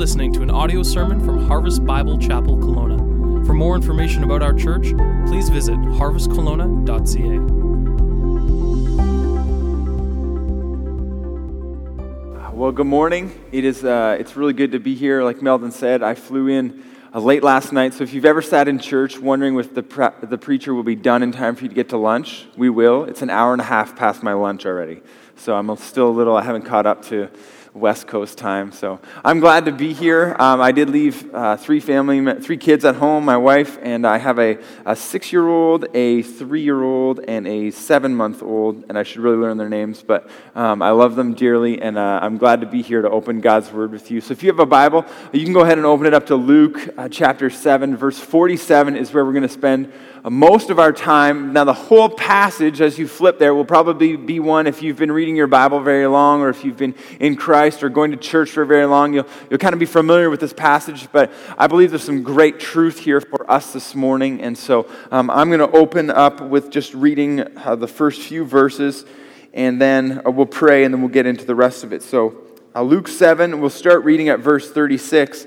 listening to an audio sermon from Harvest Bible Chapel Kelowna. For more information about our church, please visit harvestkelowna.ca. Well, good morning. It is, uh, it's really good to be here. Like Meldon said, I flew in uh, late last night. So if you've ever sat in church wondering if the, pre- the preacher will be done in time for you to get to lunch, we will. It's an hour and a half past my lunch already. So I'm still a little, I haven't caught up to West Coast time. So I'm glad to be here. Um, I did leave uh, three family, three kids at home, my wife, and I have a, a six year old, a three year old, and a seven month old, and I should really learn their names, but um, I love them dearly, and uh, I'm glad to be here to open God's Word with you. So if you have a Bible, you can go ahead and open it up to Luke uh, chapter 7, verse 47 is where we're going to spend most of our time. Now, the whole passage, as you flip there, will probably be one if you've been reading your Bible very long or if you've been in Christ or going to church for very long, you'll, you'll kind of be familiar with this passage. But I believe there's some great truth here for us this morning. And so um, I'm going to open up with just reading uh, the first few verses, and then uh, we'll pray, and then we'll get into the rest of it. So, uh, Luke 7, we'll start reading at verse 36.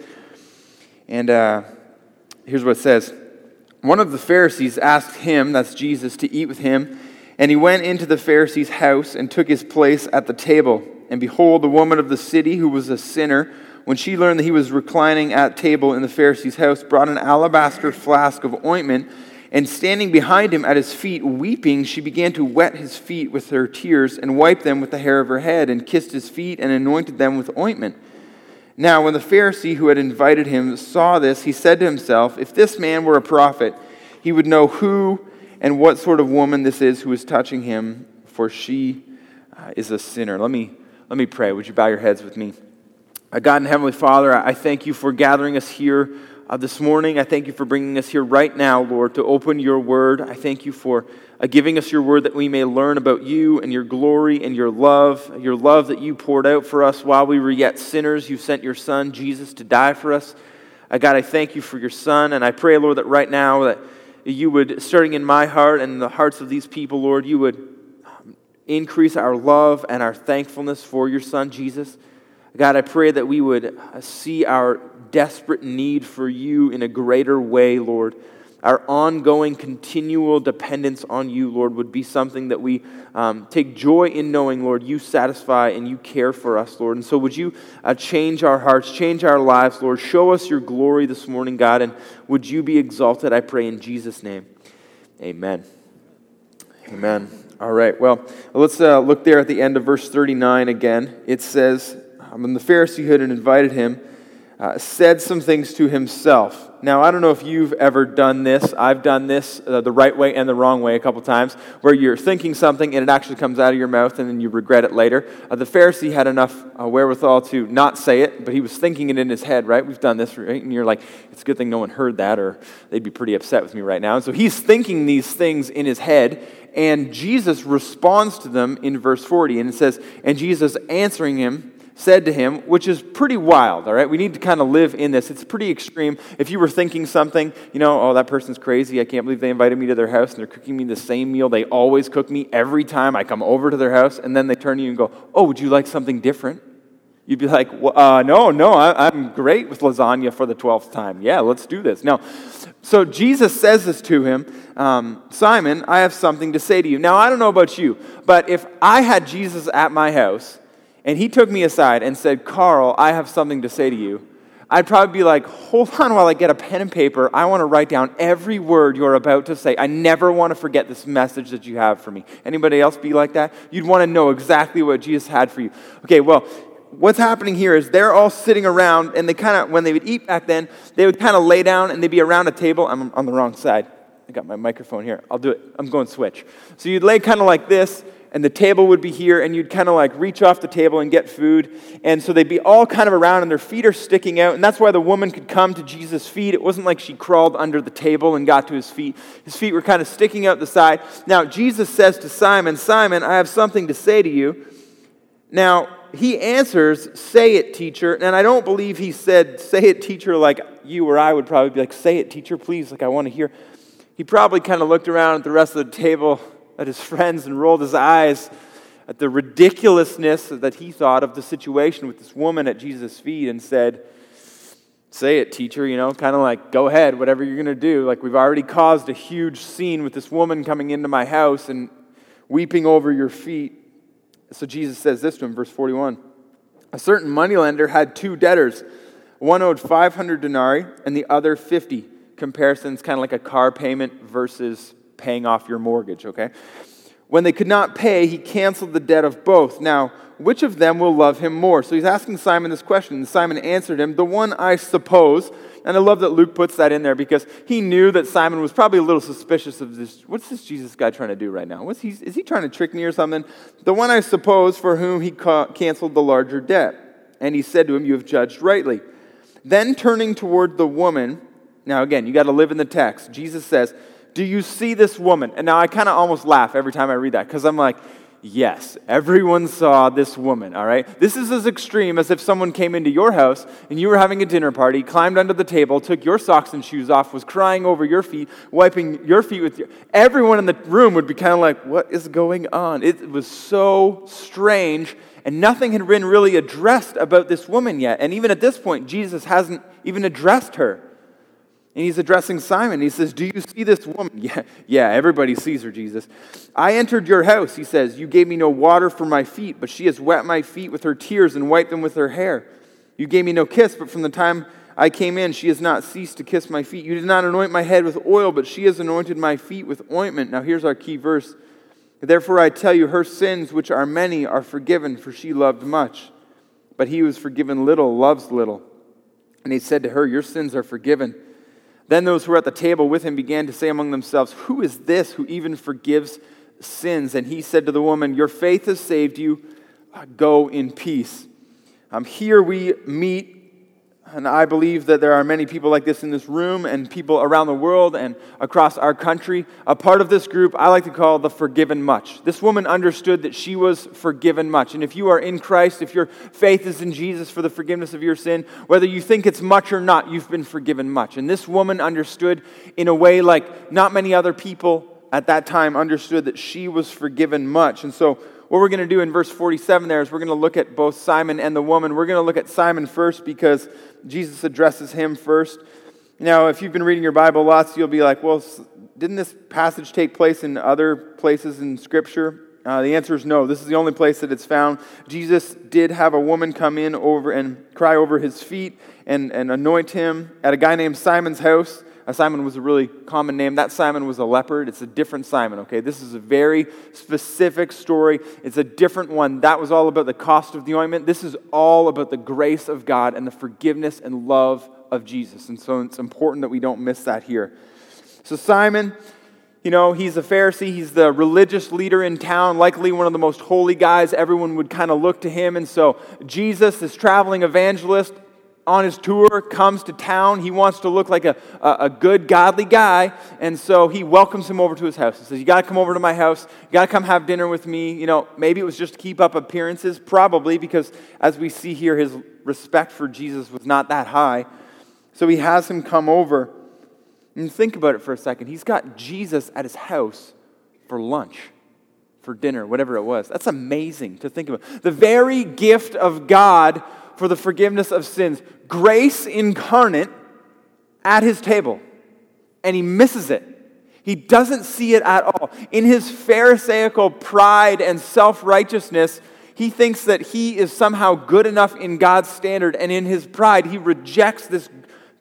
And uh, here's what it says one of the Pharisees asked him, that's Jesus, to eat with him. And he went into the Pharisee's house and took his place at the table. And behold, the woman of the city, who was a sinner, when she learned that he was reclining at table in the Pharisee's house, brought an alabaster flask of ointment. And standing behind him at his feet, weeping, she began to wet his feet with her tears and wiped them with the hair of her head and kissed his feet and anointed them with ointment. Now, when the Pharisee who had invited him saw this, he said to himself, If this man were a prophet, he would know who and what sort of woman this is who is touching him, for she uh, is a sinner. Let me, let me pray. Would you bow your heads with me? Uh, God and Heavenly Father, I thank you for gathering us here uh, this morning. I thank you for bringing us here right now, Lord, to open your word. I thank you for uh, giving us your word that we may learn about you and your glory and your love, your love that you poured out for us while we were yet sinners. You sent your Son, Jesus, to die for us. Uh, God, I thank you for your Son, and I pray, Lord, that right now that you would, starting in my heart and the hearts of these people, Lord, you would um, increase our love and our thankfulness for your Son, Jesus. God, I pray that we would uh, see our desperate need for you in a greater way, Lord. Our ongoing, continual dependence on you, Lord, would be something that we um, take joy in knowing, Lord, you satisfy and you care for us, Lord. And so, would you uh, change our hearts, change our lives, Lord? Show us your glory this morning, God, and would you be exalted, I pray, in Jesus' name. Amen. Amen. All right, well, let's uh, look there at the end of verse 39 again. It says, When the Pharisee had invited him, uh, said some things to himself. Now, I don't know if you've ever done this. I've done this uh, the right way and the wrong way a couple times, where you're thinking something and it actually comes out of your mouth and then you regret it later. Uh, the Pharisee had enough uh, wherewithal to not say it, but he was thinking it in his head, right? We've done this, right? And you're like, it's a good thing no one heard that, or they'd be pretty upset with me right now. And so he's thinking these things in his head, and Jesus responds to them in verse 40. And it says, And Jesus answering him, said to him, which is pretty wild, all right? We need to kind of live in this. It's pretty extreme. If you were thinking something, you know, oh, that person's crazy. I can't believe they invited me to their house and they're cooking me the same meal they always cook me every time I come over to their house. And then they turn to you and go, oh, would you like something different? You'd be like, well, uh, no, no, I, am great with lasagna for the 12th time. Yeah, let's do this. Now, so Jesus says this to him um, Simon, I have something to say to you. Now, I don't know about you, but if I had Jesus at my house, and he took me aside and said, Karl, I have something to say to you, I'd probably be like, hold on while I get a pen and paper. I want to write down every word you're about to say. I never want to forget this message that you have for me. Anybody else be like that? You'd want to know exactly what Jesus had for you. Okay, well, what's happening here is they're all sitting around, and they kind of, when they would eat back then, they would kind of lay down and they'd be around a table. I'm on the wrong side. I got my microphone here. I'll do it. I'm going switch. So you'd lay kind of like this, and the table would be here, and you'd kind of like reach off the table and get food. And so they'd be all kind of around, and their feet are sticking out. And that's why the woman could come to Jesus' feet. It wasn't like she crawled under the table and got to his feet. His feet were kind of sticking out the side. Now, Jesus says to Simon, Simon, I have something to say to you. Now, he answers, Say it, teacher. And I don't believe he said, Say it, teacher, like you or I would probably be like, Say it, teacher, please, like I want to hear. He probably kind of looked around at the rest of the table at his friends and rolled his eyes at the ridiculousness that he thought of the situation with this woman at Jesus' feet and said, say it, teacher, you know, kind of like, go ahead, whatever you're going to do. Like, we've already caused a huge scene with this woman coming into my house and weeping over your feet. So Jesus says this to him, verse 41. A certain moneylender had two debtors. One owed 500 denarii and the other 50. Comparison's kind of like a car payment versus paying off your mortgage, okay? When they could not pay, he canceled the debt of both. Now, which of them will love him more? So he's asking Simon this question. And Simon answered him, The one I suppose. And I love that Luke puts that in there because he knew that Simon was probably a little suspicious of this. What's this Jesus guy trying to do right now? What's he, is he trying to trick me or something? The one I suppose for whom he ca- canceled the larger debt. And he said to him, You have judged rightly. Then turning toward the woman, now again, you got to live in the text. Jesus says, Do you see this woman? And now I kind of almost laugh every time I read that because I'm like, Yes, everyone saw this woman, all right? This is as extreme as if someone came into your house and you were having a dinner party, climbed under the table, took your socks and shoes off, was crying over your feet, wiping your feet with your. Everyone in the room would be kind of like, what is going on? It was so strange, and nothing had been really addressed about this woman yet. And even at this point, Jesus hasn't even addressed her. And he's addressing Simon. He says, Do you see this woman? Yeah, yeah, everybody sees her, Jesus. I entered your house, he says. You gave me no water for my feet, but she has wet my feet with her tears and wiped them with her hair. You gave me no kiss, but from the time I came in, she has not ceased to kiss my feet. You did not anoint my head with oil, but she has anointed my feet with ointment. Now here's our key verse. Therefore I tell you, her sins, which are many, are forgiven, for she loved much. But he who is forgiven little loves little. And he said to her, Your sins are forgiven. Then those who were at the table with him began to say among themselves, Who is this who even forgives sins? And he said to the woman, Your faith has saved you. Go in peace. Um, here we meet and I believe that there are many people like this in this room and people around the world and across our country. A part of this group I like to call the forgiven much. This woman understood that she was forgiven much. And if you are in Christ, if your faith is in Jesus for the forgiveness of your sin, whether you think it's much or not, you've been forgiven much. And this woman understood in a way like not many other people at that time understood that she was forgiven much. And so what we're going to do in verse 47 there is we're going to look at both Simon and the woman. We're going to look at Simon first because Jesus addresses him first. Now, if you've been reading your Bible lots, you'll be like, well, didn't this passage take place in other places in Scripture? Uh, the answer is no. This is the only place that it's found. Jesus did have a woman come in over and cry over his feet and, and anoint him at a guy named Simon's house. Simon was a really common name. That Simon was a leopard. It's a different Simon, okay? This is a very specific story. It's a different one. That was all about the cost of the ointment. This is all about the grace of God and the forgiveness and love of Jesus. And so it's important that we don't miss that here. So, Simon, you know, he's a Pharisee. He's the religious leader in town, likely one of the most holy guys. Everyone would kind of look to him. And so, Jesus, this traveling evangelist, on his tour comes to town. He wants to look like a, a, a, good, godly guy. And so he welcomes him over to his house. He says, You got to come over to my house. You got to come have dinner with me. You know, maybe it was just to keep up appearances, probably, because as we see here, his respect for Jesus was not that high. So he has him come over. And think about it for a second. He's got Jesus at his house for lunch, for dinner, whatever it was. That's amazing to think about. The very gift of God for the forgiveness of sins. Grace incarnate at his table. And he misses it. He doesn't see it at all. In his Pharisaical pride and self righteousness, he thinks that he is somehow good enough in God's standard, and in his pride, he rejects this,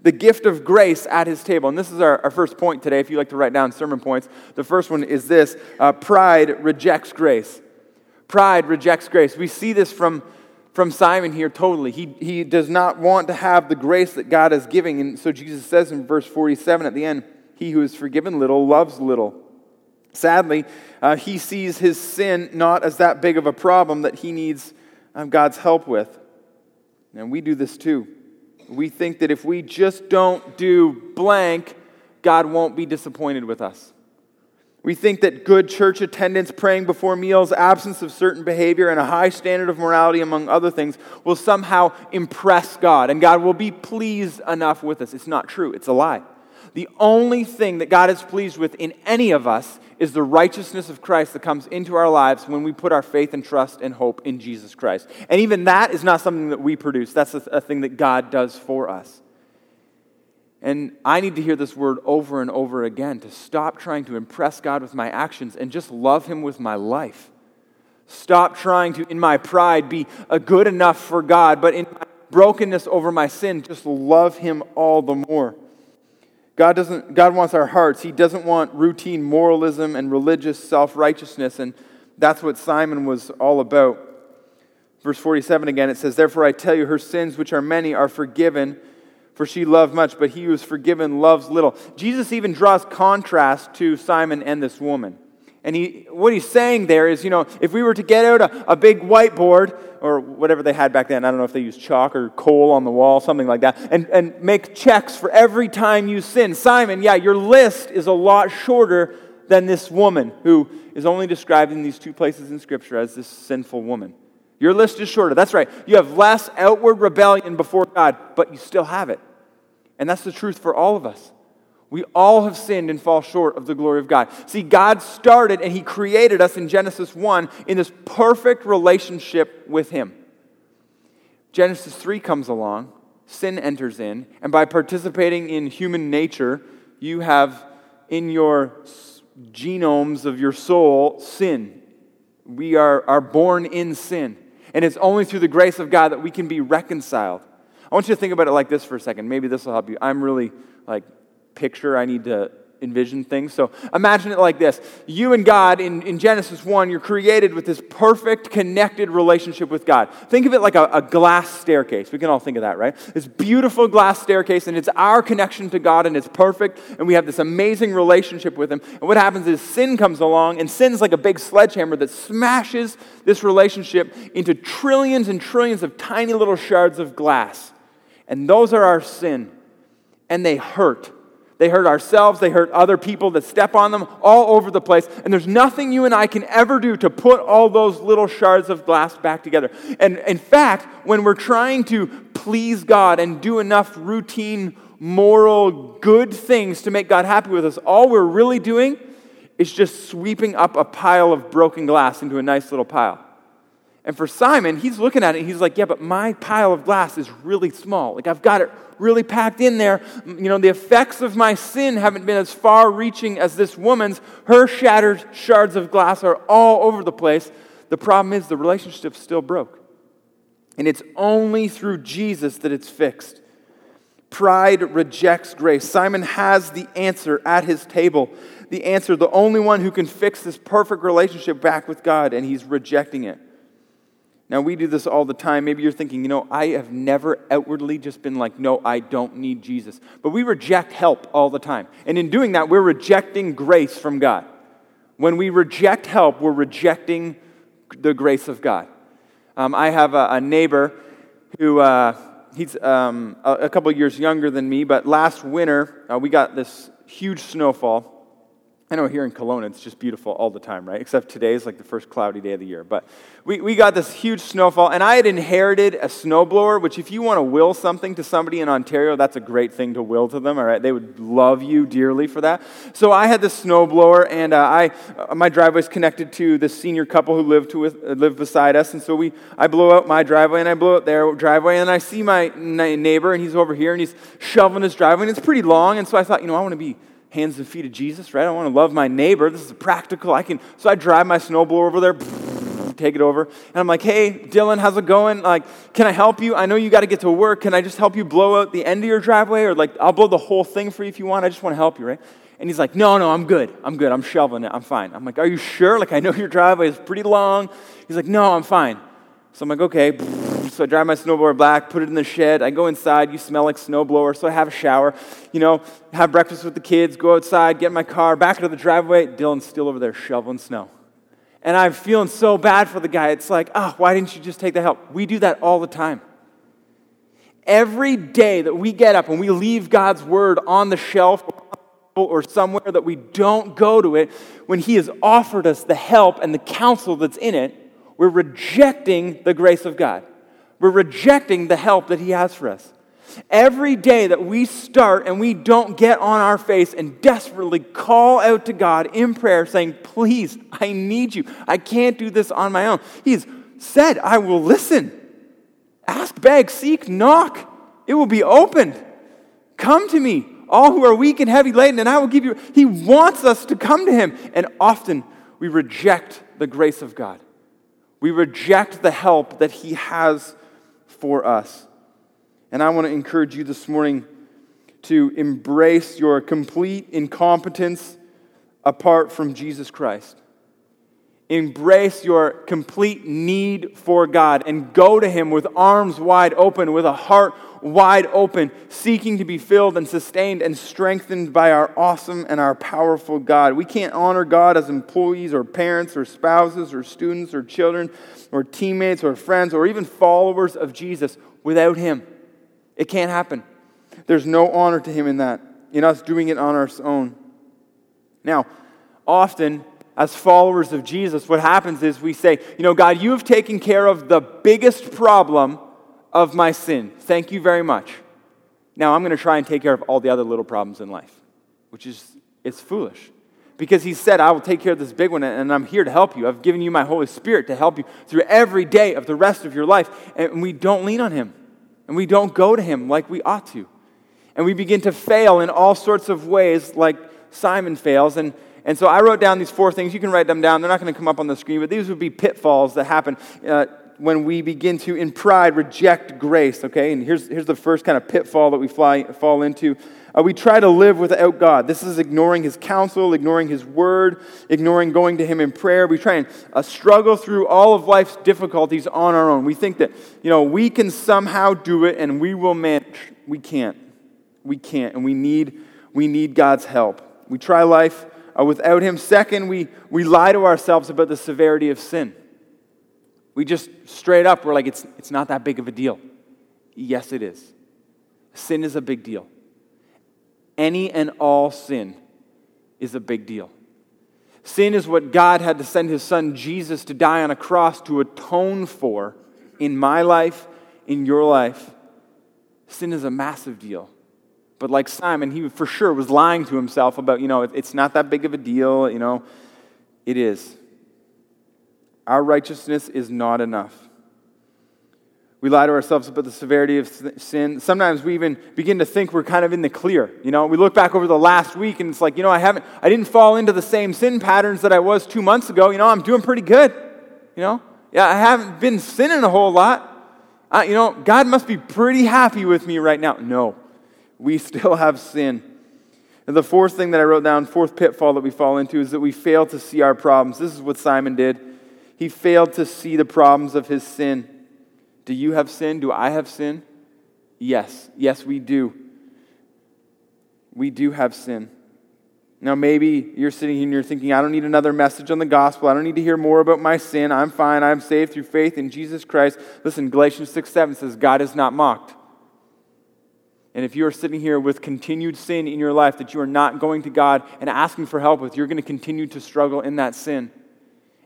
the gift of grace at his table. And this is our, our first point today. If you like to write down sermon points, the first one is this uh, Pride rejects grace. Pride rejects grace. We see this from from Simon here totally. He, he does not want to have the grace that God is giving. And so Jesus says in verse 47 at the end, He who is forgiven little loves little. Sadly, uh, he sees his sin not as that big of a problem that he needs um, God's help with. And we do this too. We think that if we just don't do blank, God won't be disappointed with us. We think that good church attendance, praying before meals, absence of certain behavior, and a high standard of morality, among other things, will somehow impress God, and God will be pleased enough with us. It's not true, it's a lie. The only thing that God is pleased with in any of us is the righteousness of Christ that comes into our lives when we put our faith and trust and hope in Jesus Christ. And even that is not something that we produce, that's a, thing that God does for us. And I need to hear this word over and over again to stop trying to impress God with my actions and just love Him with my life. Stop trying to, in my pride, be a good enough for God, but in my brokenness over my sin, just love Him all the more. God, doesn't, God wants our hearts. He doesn't want routine moralism and religious self righteousness, and that's what Simon was all about. Verse 47 again, it says, Therefore I tell you, her sins, which are many, are forgiven for she loved much, but he who is forgiven loves little. Jesus even draws contrast to Simon and this woman. And he, what he's saying there is, you know, if we were to get out a, a big whiteboard, or whatever they had back then, I don't know if they used chalk or coal on the wall, something like that, and, and make checks for every time you sin. Simon, yeah, your list is a lot shorter than this woman who is only described in these two places in Scripture as this sinful woman. Your list is shorter. That's right. You have less outward rebellion before God, but you still have it. And that's the truth for all of us. We all have sinned and fall short of the glory of God. See, God started and He created us in Genesis 1 in this perfect relationship with Him. Genesis 3 comes along, sin enters in, and by participating in human nature, you have in your genomes of your soul sin. We are, are born in sin. And it's only through the grace of God that we can be reconciled. I want you to think about it like this for a second. Maybe this will help you. I'm really like picture, I need to envision things. So imagine it like this You and God in, in Genesis 1, you're created with this perfect, connected relationship with God. Think of it like a, a, glass staircase. We can all think of that, right? This beautiful glass staircase, and it's our connection to God, and it's perfect, and we have this amazing relationship with Him. And what happens is sin comes along, and sin's like a big sledgehammer that smashes this relationship into trillions and trillions of tiny little shards of glass. And those are our sin, and they hurt they hurt ourselves, they hurt other people that step on them all over the place. And there's nothing you and I can ever do to put all those little shards of glass back together. And in fact, when we're trying to please God and do enough routine, moral, good things to make God happy with us, all we're really doing is just sweeping up a pile of broken glass into a nice little pile. And for Simon, he's looking at it and he's like, Yeah, but my pile of glass is really small. Like, I've got it really packed in there. You know, the effects of my sin haven't been as far reaching as this woman's. Her shattered shards of glass are all over the place. The problem is the relationship still broke. And it's only through Jesus that it's fixed. Pride rejects grace. Simon has the answer at his table. The answer, the only one who can fix this perfect relationship back with God, and he's rejecting it. Now, we do this all the time. Maybe you're thinking, you know, I have never outwardly just been like, no, I don't need Jesus. But we reject help all the time. And in doing that, we're rejecting grace from God. When we reject help, we're rejecting the grace of God. Um, I have a, a neighbor who, uh, he's um, a, a, couple years younger than me, but last winter, uh, we got this huge snowfall. I know here in Kelowna it's just beautiful all the time, right? Except today is like the first cloudy day of the year. But we, we got this huge snowfall, and I had inherited a snowblower, which, if you want to will something to somebody in Ontario, that's a great thing to will to them, all right? They would love you dearly for that. So I had this snowblower, and uh, I, uh, my driveway's connected to this senior couple who lived, with, uh, lived beside us. And so we, I blow out my driveway, and I blow out their driveway, and I see my neighbor, and he's over here, and he's shoveling his driveway, and it's pretty long. And so I thought, you know, I want to be hands and feet of Jesus, right? I want to love my neighbor. This is practical. I can so I drive my snowblower over there, take it over, and I'm like, "Hey, Dylan, how's it going? Like, can I help you? I know you got to get to work. Can I just help you blow out the end of your driveway, or like I'll blow the whole thing for you if you want? I just want to help you, right?" And he's like, "No, no, I'm good. I'm good. I'm shoveling it. I'm fine." I'm like, "Are you sure? Like, I know your driveway is pretty long." He's like, "No, I'm fine." So I'm like, "Okay." So I drive my snowblower back, put it in the shed. I go inside. You smell like snowblower. So I have a shower, you know, have breakfast with the kids, go outside, get in my car, back into the driveway. Dylan's still over there shoveling snow. And I'm feeling so bad for the guy. It's like, oh, why didn't you just take the help? We do that all the time. Every day that we get up and we leave God's word on the shelf or somewhere that we don't go to it, when He has offered us the help and the counsel that's in it, we're rejecting the grace of God. We're rejecting the help that He has for us. Every day that we start and we don't get on our face and desperately call out to God in prayer, saying, Please, I need you. I can't do this on my own. He's said, I will listen. Ask, beg, seek, knock. It will be opened. Come to me. all who are weak and heavy laden, and I will give you. He wants us to come to him. And often we reject the grace of God. We reject the help that he has for us. And I want to encourage you this morning to embrace your complete incompetence apart from Jesus Christ. Embrace your complete need for God and go to Him with arms wide open, with a heart wide open, seeking to be filled and sustained and strengthened by our awesome and our powerful God. We can't honor God as employees or parents or spouses or students or children or teammates or friends or even followers of Jesus without Him. It can't happen. There's no honor to Him in that, in us doing it on our own. Now, often, as followers of Jesus, what happens is we say, You know, God, you have taken care of the biggest problem of my sin. Thank you very much. Now I'm going to try and take care of all the other little problems in life, which is, it's foolish. Because he said, I will take care of this big one, and I'm here to help you. I've given you my Holy Spirit to help you through every day of the rest of your life. And we don't lean on him, and we don't go to him like we ought to. And we begin to fail in all sorts of ways, like Simon fails. And, and so I wrote down these four things. You can write them down. They're not going to come up on the screen, but these would be pitfalls that happen. Uh, when we begin to, in pride, reject grace, okay? And here's, here's the first kind of pitfall that we fly, fall into. Uh, we try to live without God. This is ignoring His counsel, ignoring His word, ignoring going to Him in prayer. We try and uh, struggle through all of life's difficulties on our own. We think that, you know, we can somehow do it and we will manage. We can't. We can't. And we need, we need God's help. We try life uh, without Him. Second, we, we lie to ourselves about the severity of sin. We just straight up, we're like, it's, it's not that big of a deal. Yes, it is. Sin is a big deal. Any and all sin is a big deal. Sin is what God had to send his son Jesus to die on a cross to atone for in my life, in your life. Sin is a massive deal. But like Simon, he for sure was lying to himself about, you know, it's not that big of a deal, you know. It is. Our righteousness is not enough. We lie to ourselves about the severity of sin. Sometimes we even begin to think we're kind of in the clear. You know, we look back over the last week and it's like, you know, I haven't, I didn't fall into the same sin patterns that I was two months ago. You know, I'm doing pretty good. You know, yeah, I haven't been sinning a whole lot. You know, God must be pretty happy with me right now. No, we still have sin. And the fourth thing that I wrote down, fourth pitfall that we fall into, is that we fail to see our problems. This is what Simon did. He failed to see the problems of his sin. Do you have sin? Do I have sin? Yes. Yes, we do. We do have sin. Now, maybe you're sitting here and you're thinking, I don't need another message on the gospel. I don't need to hear more about my sin. I'm fine. I'm saved through faith in Jesus Christ. Listen, Galatians 6 7 says, God is not mocked. And if you are sitting here with continued sin in your life that you are not going to God and asking for help with, you're going to continue to struggle in that sin.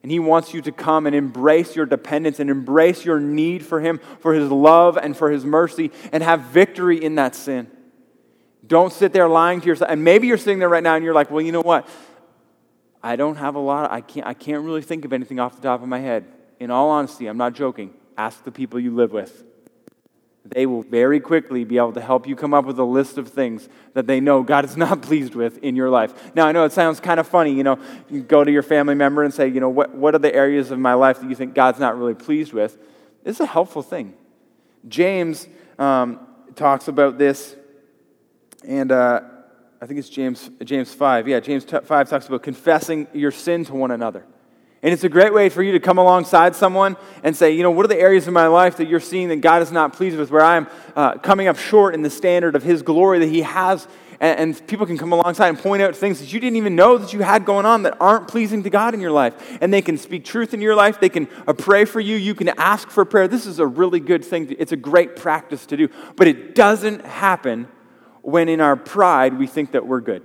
And He wants you to come and embrace your dependence and embrace your need for Him, for His love and for His mercy, and have victory in that sin. Don't sit there lying to yourself. And maybe you're sitting there right now and you're like, well, you know what? I don't have a lot, I, can't, I can't really think of anything off the top of my head. In all honesty, I'm not joking. Ask the people you live with. They will very quickly be able to help you come up with a list of things that they know God is not pleased with in your life. Now, I know it sounds kind of funny, you know, you go to your family member and say, you know, what, what are the areas of my life that you think God's not really pleased with? It's a helpful thing. James um, talks about this, and uh, I think it's James, James 5. Yeah, James 5 talks about confessing your sin to one another. And it's a great way for you to come alongside someone and say, you know, what are the areas of my life that you're seeing that God is not pleased with, where I'm uh, coming up short in the standard of His glory that He has? And, and, people can come alongside and point out things that you didn't even know that you had going on that aren't pleasing to God in your life. And they can speak truth in your life. They can uh, pray for you. You can ask for prayer. This is a really good thing. To, it's a great practice to do. But it doesn't happen when in our pride we think that we're good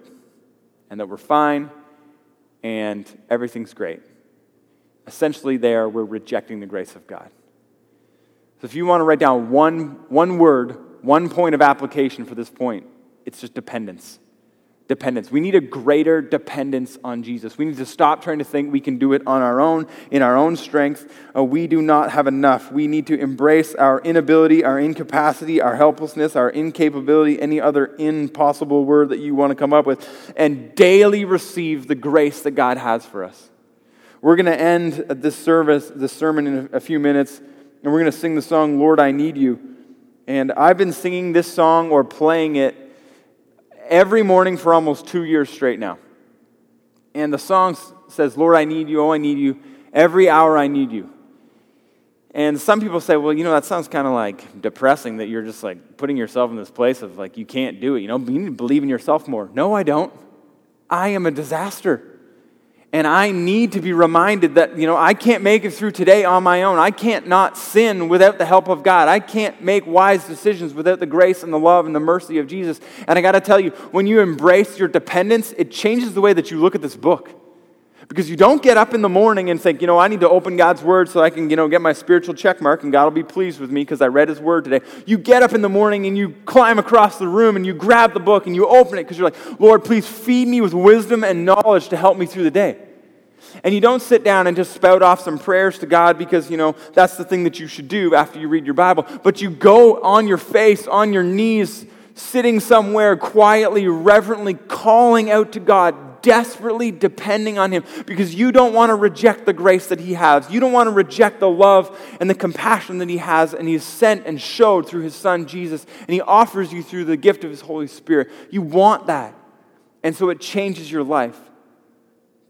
and that we're fine and everything's great essentially there we're rejecting the grace of God. So if you want to write down one, one word, one point of application for this point, it's just dependence. dependence. We need a greater dependence on Jesus. We need to stop trying to think we can do it on our own, in our own strength. Uh, we do not have enough. We need to embrace our inability, our incapacity, our helplessness, our incapability, any other impossible word that you want to come up with, and daily receive the grace that God has for us. We're going to end this service, this sermon in a few minutes, and we're going to sing the song, Lord, I Need You. And I've been singing this song or playing it every morning for almost two years straight now. And the song says, Lord, I need you. Oh, I need you. Every hour I need you. And some people say, well, you know, that sounds kind of like depressing that you're just like putting yourself in this place of like you can't do it. You know, you need to believe in yourself more. No, I don't. I am a disaster. And I need to be reminded that, you know, I can't make it through today on my own. I can't not sin without the help of God. I can't make wise decisions without the grace and the love and the mercy of Jesus. And I got to tell you, when you embrace your dependence, it changes the way that you look at this book. Because you don't get up in the morning and think, you know, I need to open God's word so I can, you know, get my spiritual check mark and God will be pleased with me because I read his word today. You get up in the morning and you climb across the room and you grab the book and you open it because you're like, Lord, please feed me with wisdom and knowledge to help me through the day. And you don't sit down and just spout off some prayers to God because, you know, that's the thing that you should do after you read your Bible. But you go on your face, on your knees, sitting somewhere quietly, reverently calling out to God desperately depending on Him because you don't want to reject the grace that He has. You don't want to reject the love and the compassion that He has and He's sent and showed through His Son Jesus, and He offers you through the gift of His Holy Spirit. You want that. And so it changes your life.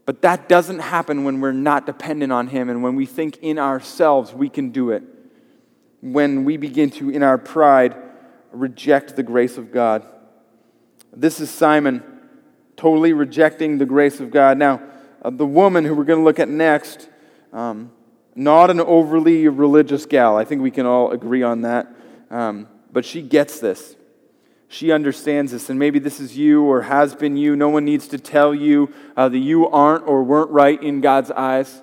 But that doesn't happen when we're not dependent on Him and when we think in ourselves we can do it. When we begin to, in our pride, reject the grace of God. This is Simon totally rejecting the grace of God. Now, uh, the woman who we're going to look at next, um, not an overly religious gal. I think we can all agree on that. Um, but she gets this. She understands this. And maybe this is you or has been you. No one needs to tell you uh, that you aren't or weren't right in God's eyes.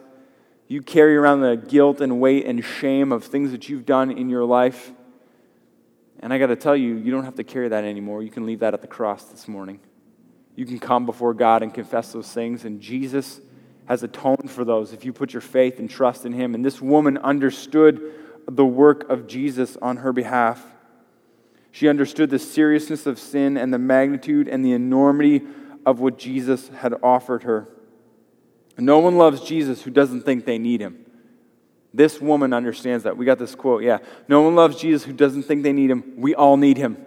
You carry around the guilt and weight and shame of things that you've done in your life. And I got to tell you, you don't have to carry that anymore. You can leave that at the cross this morning you can come before God and confess those things. And Jesus has atoned for those if you put your faith and trust in Him. And this woman understood the work of Jesus on her behalf. She understood the seriousness of sin and the magnitude and the enormity of what Jesus had offered her. No one loves Jesus who doesn't think they need him. This woman understands that. We got this quote, yeah. No one loves Jesus who doesn't think they need him. We all need him.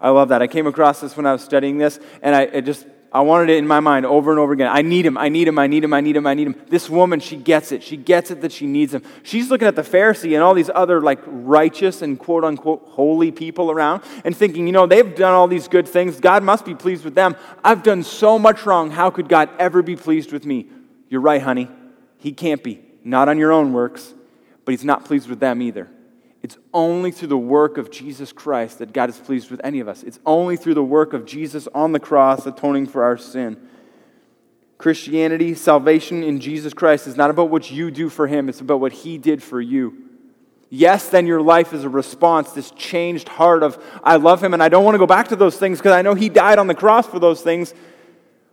I love that. I came across this when I was studying this, and I, I just I wanted it in my mind over and over again. I need him, I need him, I need him, I need him, I need him. This woman, she gets it. She gets it that she needs him. She's looking at the Pharisee and all these other like righteous and quote unquote holy people around and thinking, you know, they've done all these good things. God must be pleased with them. I've done so much wrong. How could God ever be pleased with me? You're right, honey. He can't be. Not on your own works, but he's not pleased with them either. It's only through the work of Jesus Christ that God is pleased with any of us. It's only through the work of Jesus on the cross atoning for our sin. Christianity, salvation in Jesus Christ is not about what you do for Him, it's about what He did for you. Yes, then your life is a response, this changed heart of, I love Him and I don't want to go back to those things because I know He died on the cross for those things.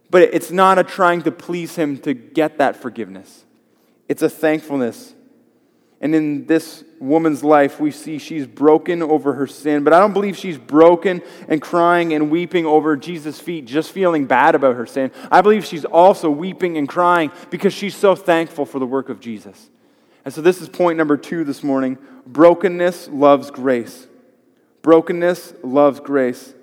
But it's not a trying to please Him to get that forgiveness, it's a thankfulness and in this woman's life, we see she's broken over her sin. But I don't believe she's broken and crying and weeping over Jesus' feet, just feeling bad about her sin. I believe she's also weeping and crying because she's so thankful for the work of Jesus. And so, this is point number two this morning brokenness loves grace. Brokenness loves grace.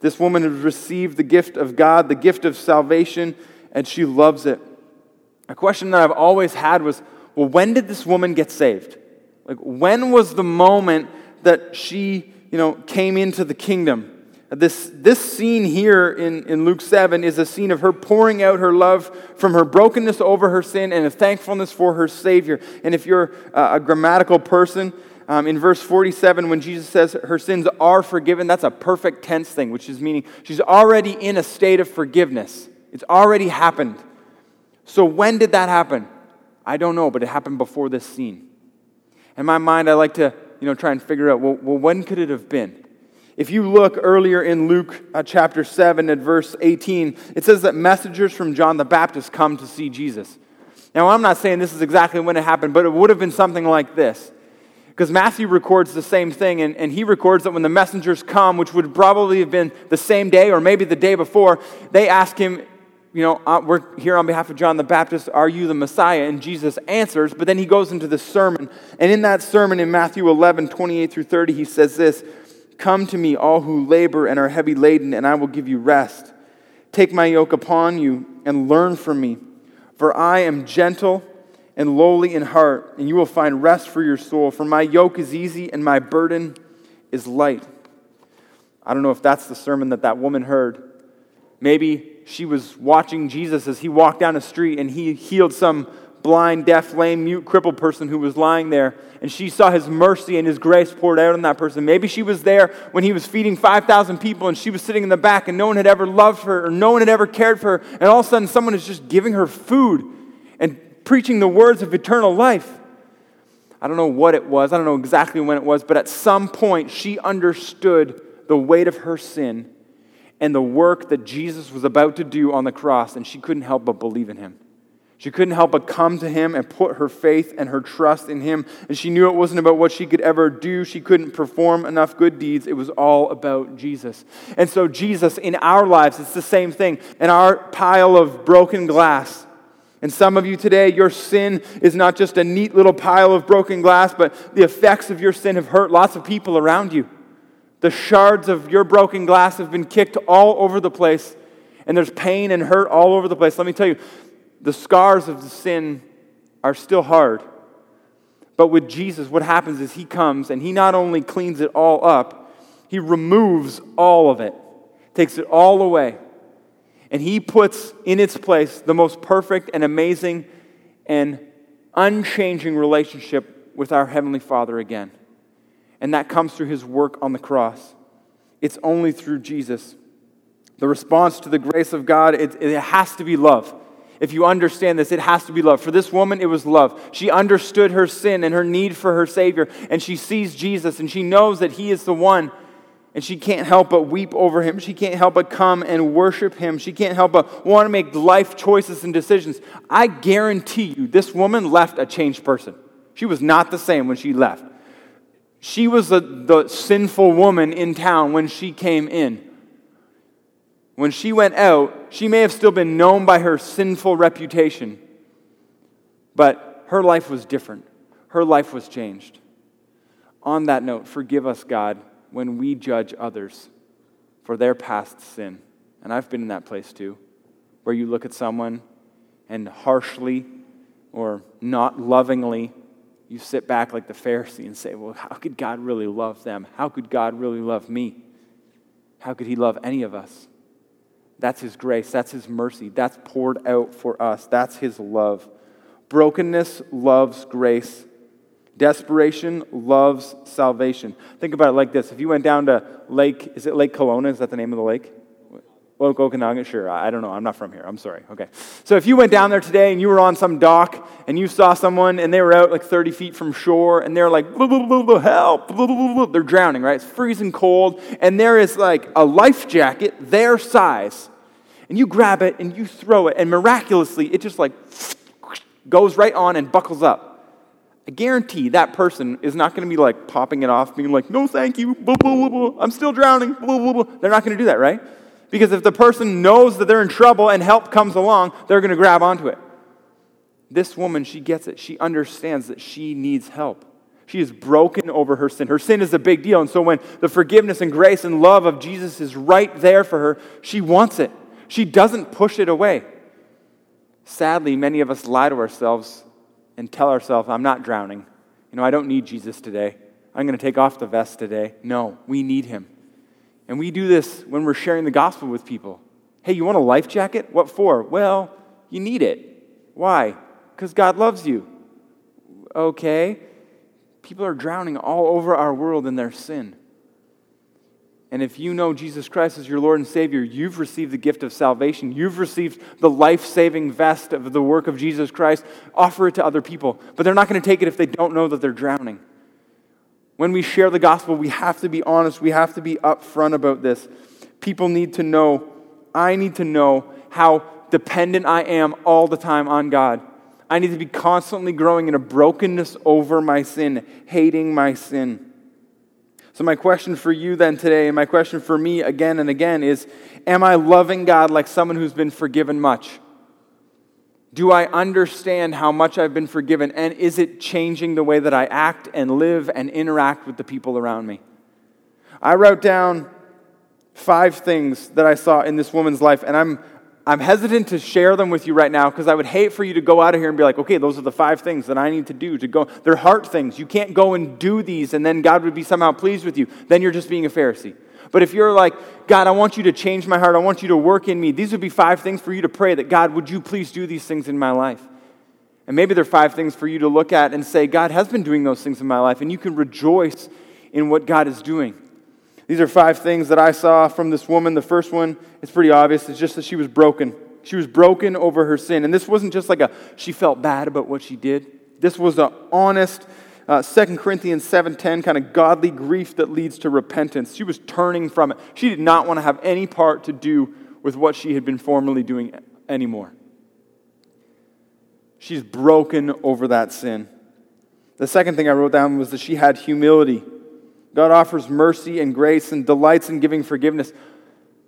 This woman has received the gift of God, the gift of salvation, and she loves it. A question that I've always had was well, when did this woman get saved? Like, when was the moment that she, you know, came into the kingdom? This, this scene here in, in Luke 7 is a scene of her pouring out her love from her brokenness over her sin and a thankfulness for her Savior. And if you're a, a grammatical person, um, in verse 47, when Jesus says her sins are forgiven, that's a perfect tense thing, which is meaning she's already in a state of forgiveness. It's already happened. So when did that happen? I don't know, but it happened before this scene. In my mind, I like to, you know, try and figure out, well, well when could it have been? If you look earlier in Luke uh, chapter 7 at verse 18, it says that messengers from John the Baptist come to see Jesus. Now, I'm not saying this is exactly when it happened, but it would have been something like this. Because Matthew records the same thing, and, and he records that when the messengers come, which would probably have been the same day or maybe the day before, they ask him, you know, uh, we're here on behalf of John the Baptist, are you the Messiah? And Jesus answers, but then he goes into the sermon. And in that sermon in Matthew 11, 28 through 30, he says this Come to me, all who labor and are heavy laden, and I will give you rest. Take my yoke upon you and learn from me, for I am gentle and lowly in heart, and you will find rest for your soul. For my yoke is easy and my burden is light. I don't know if that's the sermon that that woman heard. Maybe she was watching Jesus as he walked down the street and he healed some blind, deaf, lame, mute, crippled person who was lying there. And she saw his mercy and his grace poured out on that person. Maybe she was there when he was feeding 5,000 people and she was sitting in the back and no one had ever loved her or no one had ever cared for her. And all of a sudden, someone is just giving her food and preaching the words of eternal life. I don't know what it was, I don't know exactly when it was, but at some point she understood the weight of her sin and the work that Jesus was about to do on the cross, and she couldn't help but believe in him. She couldn't help but come to him and put her faith and her trust in him. And she knew it wasn't about what she could ever do. She couldn't perform enough good deeds. It was all about Jesus. And so, Jesus, in our lives, it's the same thing. In our pile of broken glass, and some of you today, your sin is not just a neat little pile of broken glass, but the effects of your sin have hurt lots of people around you. The shards of your broken glass have been kicked all over the place, and there's pain and hurt all over the place. Let me tell you, the scars of the sin are still hard. But with Jesus, what happens is he comes and he not only cleans it all up, he removes all of it, takes it all away. And he puts in its place the most perfect and amazing and unchanging relationship with our Heavenly Father again. And that comes through his work on the cross. It's only through Jesus. The response to the grace of God, it, it has to be love. If you understand this, it has to be love. For this woman, it was love. She understood her sin and her need for her Savior, and she sees Jesus, and she knows that He is the one, and she can't help but weep over Him. She can't help but come and worship Him. She can't help but want to make life choices and decisions. I guarantee you, this woman left a changed person. She was not the same when she left. She was the, the sinful woman in town when she came in when she went out, she may have still been known by her sinful reputation, but her life was different. Her life was changed. On that note, forgive us, God, when we judge others for their past sin. And I've been in that place too, where you look at someone and harshly or not lovingly, you sit back like the Pharisee and say, Well, how could God really love them? How could God really love me? How could He love any of us? That's His grace. That's His mercy. That's poured out for us. That's His love. Brokenness loves grace. Desperation loves salvation. Think about it like this. If you went down to Lake, is it Lake Kelowna? Is that the name of the lake? Well, Okanagan, sure. I don't know. I'm not from here. I'm sorry. Okay. So if you went down there today and you were on some dock and you saw someone and they were out like 30 feet from shore and they're like, help, they're drowning, right? It's freezing cold and there is like a life jacket their size. And you grab it and you throw it and miraculously it just like goes right on and buckles up. I guarantee that person is not going to be like popping it off, being like, no, thank you, I'm still drowning. They're not going to do that, right? Because if the person knows that they're in trouble and help comes along, they're going to grab onto it. This woman, she gets it. She understands that she needs help. She is broken over her sin. Her sin is a big deal. And so when the forgiveness and grace and love of Jesus is right there for her, she wants it. She doesn't push it away. Sadly, many of us lie to ourselves and tell ourselves, I'm not drowning. You know, I don't need Jesus today. I'm going to take off the vest today. No, we need him. And we do this when we're sharing the gospel with people. Hey, you want a life jacket? What for? Well, you need it. Why? Because God loves you. Okay. People are drowning all over our world in their sin. And if you know Jesus Christ as your Lord and Savior, you've received the gift of salvation. You've received the life saving vest of the work of Jesus Christ. Offer it to other people. But they're not going to take it if they don't know that they're drowning. When we share the gospel, we have to be honest. We have to be upfront about this. People need to know, I need to know how dependent I am all the time on God. I need to be constantly growing in a brokenness over my sin, hating my sin. So, my question for you then today, and my question for me again and again is Am I loving God like someone who's been forgiven much? Do I understand how much I've been forgiven? And is it changing the way that I act and live and interact with the people around me? I wrote down five things that I saw in this woman's life, and I'm, I'm hesitant to share them with you right now because I would hate for you to go out of here and be like, okay, those are the five things that I need to do to go. They're heart things. You can't go and do these and then God would be somehow pleased with you. Then you're just being a Pharisee. But if you're like, God, I want you to change my heart, I want you to work in me, these would be five things for you to pray that, God, would you please do these things in my life? And maybe there are five things for you to look at and say, God has been doing those things in my life, and you can rejoice in what God is doing. These are five things that I saw from this woman. The first one is pretty obvious. It's just that she was broken. She was broken over her sin. And this wasn't just like a, she felt bad about what she did. This was an honest, uh, 2 Corinthians 7.10 kind of godly grief that leads to repentance. She was turning from it. She did not want to have any part to do with what she had been formerly doing anymore. She's broken over that sin. The second thing I wrote down was that she had humility. God offers mercy and grace and delights in giving forgiveness.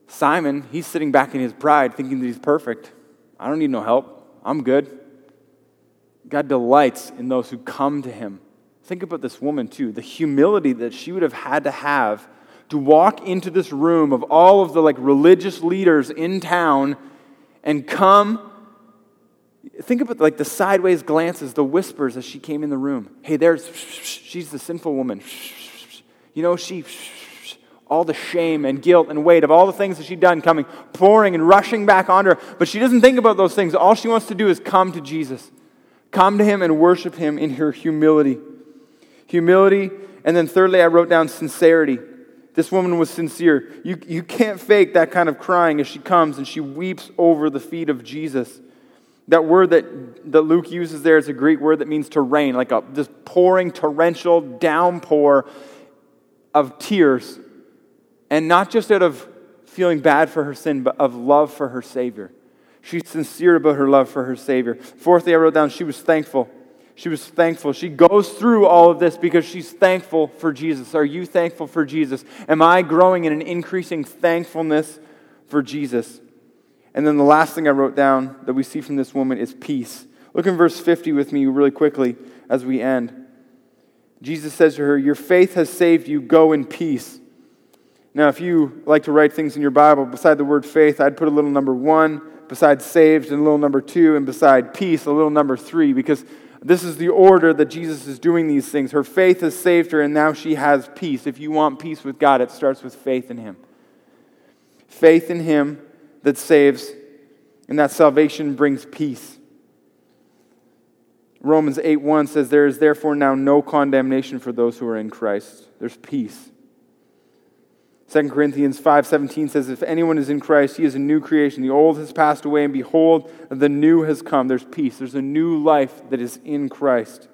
Simon, he's sitting back in his pride thinking that he's perfect. I don't need no help. I'm good. God delights in those who come to him Think about this woman, too. The humility that she would have had to have to walk into this room of all of the like religious leaders in town and come think about like the sideways glances the whispers as she came in the room. Hey there's she's the sinful woman. You know she all the shame and guilt and weight of all the things that she'd done coming pouring and rushing back on her. But she doesn't think about those things. All she wants to do is come to jesus come to him and worship him in her humility humility, and then thirdly, I wrote down sincerity. This woman was sincere. You, you can't fake that kind of crying as she comes and she weeps over the feet of Jesus. That word that, that Luke uses there is a Greek word that means to rain, like a this pouring torrential downpour of tears. And not just out of feeling bad for her sin, but of love for her Savior. She's sincere about her love for her Savior. Fourthly, I wrote down she was thankful. She was thankful. She goes through all of this because she's thankful for Jesus. Are you thankful for Jesus? Am I growing in an increasing thankfulness for Jesus? And then the last thing I wrote down that we see from this woman is peace. Look in verse 50 with me really quickly as we end. Jesus says to her, Your faith has saved you. Go in peace. Now, if you like to write things in your Bible, beside the word faith, I'd put a little number one, beside saved, and a little number two, and beside peace, a little number three, because this is the order that Jesus is doing these things. Her faith has saved her, and now she has peace. If you want peace with God, it starts with faith in Him. Faith in Him that saves, and that salvation brings peace. Romans 8 1 says, There is therefore now no condemnation for those who are in Christ. There's peace. 2 Corinthians 5:17 says if anyone is in Christ he is a new creation. The old has passed away and behold the new has come. There's peace. There's a new life that is in Christ.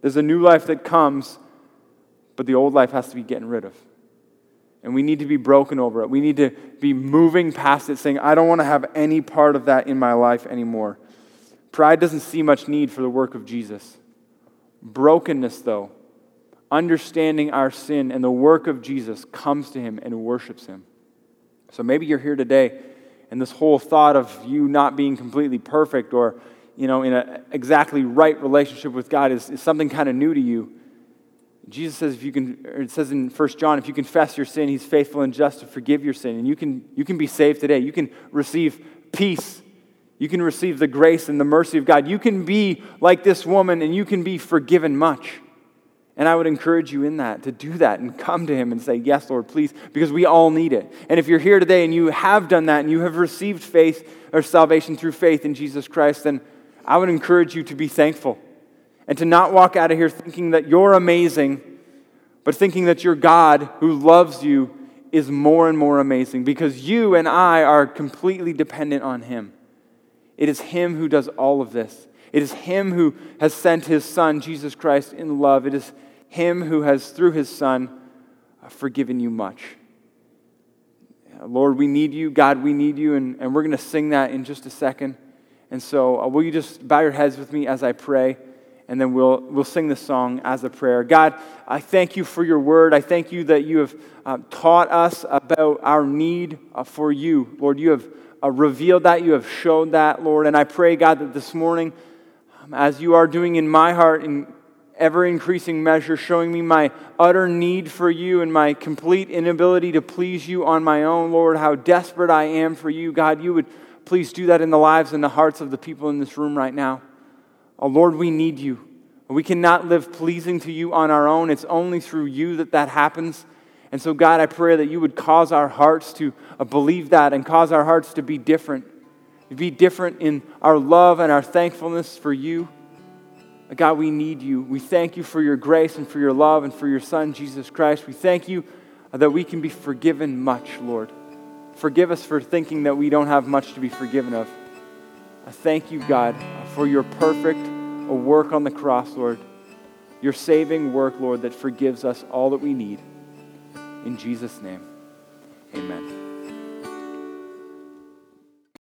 There's a new life that comes but the old life has to be getting rid of. And we need to be broken over it. We need to be moving past it saying I don't want to have any part of that in my life anymore. Pride doesn't see much need for the work of Jesus. Brokenness though understanding our sin and the work of Jesus, comes to him and worships him. So maybe you're here today, and this whole thought of you not being completely perfect or you know, in an exactly right relationship with God is, is something kind of new to you. Jesus says, if you can, it says in 1 John, if you confess your sin, he's faithful and just to forgive your sin. And you can, you can be saved today. You can receive peace. You can receive the grace and the mercy of God. You can be like this woman and you can be forgiven much. And I would encourage you in that to do that and come to Him and say, Yes, Lord, please, because we all need it. And if you're here today and you have done that and you have received faith or salvation through faith in Jesus Christ, then I would encourage you to be thankful and to not walk out of here thinking that you're amazing, but thinking that your God who loves you is more and more amazing because you and I are completely dependent on Him. It is Him who does all of this. It is Him who has sent His Son, Jesus Christ, in love. It is him who has, through his Son, uh, forgiven you much. Lord, we need you. God, we need you. And, and we're going to sing that in just a second. And so, uh, will you just bow your heads with me as I pray? And then we'll, we'll sing the song as a prayer. God, I thank you for your word. I thank you that you have uh, taught us about our need uh, for you. Lord, you have uh, revealed that. You have showed that, Lord. And I pray, God, that this morning, um, as you are doing in my heart in ever increasing measure, showing me my utter need for you and my complete inability to please you on my own, Lord, how desperate I am for you, God, you would please do that in the lives and the hearts of the people in this room right now. Oh, Lord, we need you. We cannot live pleasing to you on our own. It's only through you that that happens. And so, God, I pray that you would cause our hearts to uh, believe that and cause our hearts to be different. Be different in our love and our thankfulness for you. God, we need you. We thank you for your grace and for your love and for your Son, Jesus Christ. We thank you that we can be forgiven much, Lord. Forgive us for thinking that we don't have much to be forgiven of. I thank you, God, for your perfect work on the cross, Lord. Your saving work, Lord, that forgives us all that we need. In Jesus' name, amen.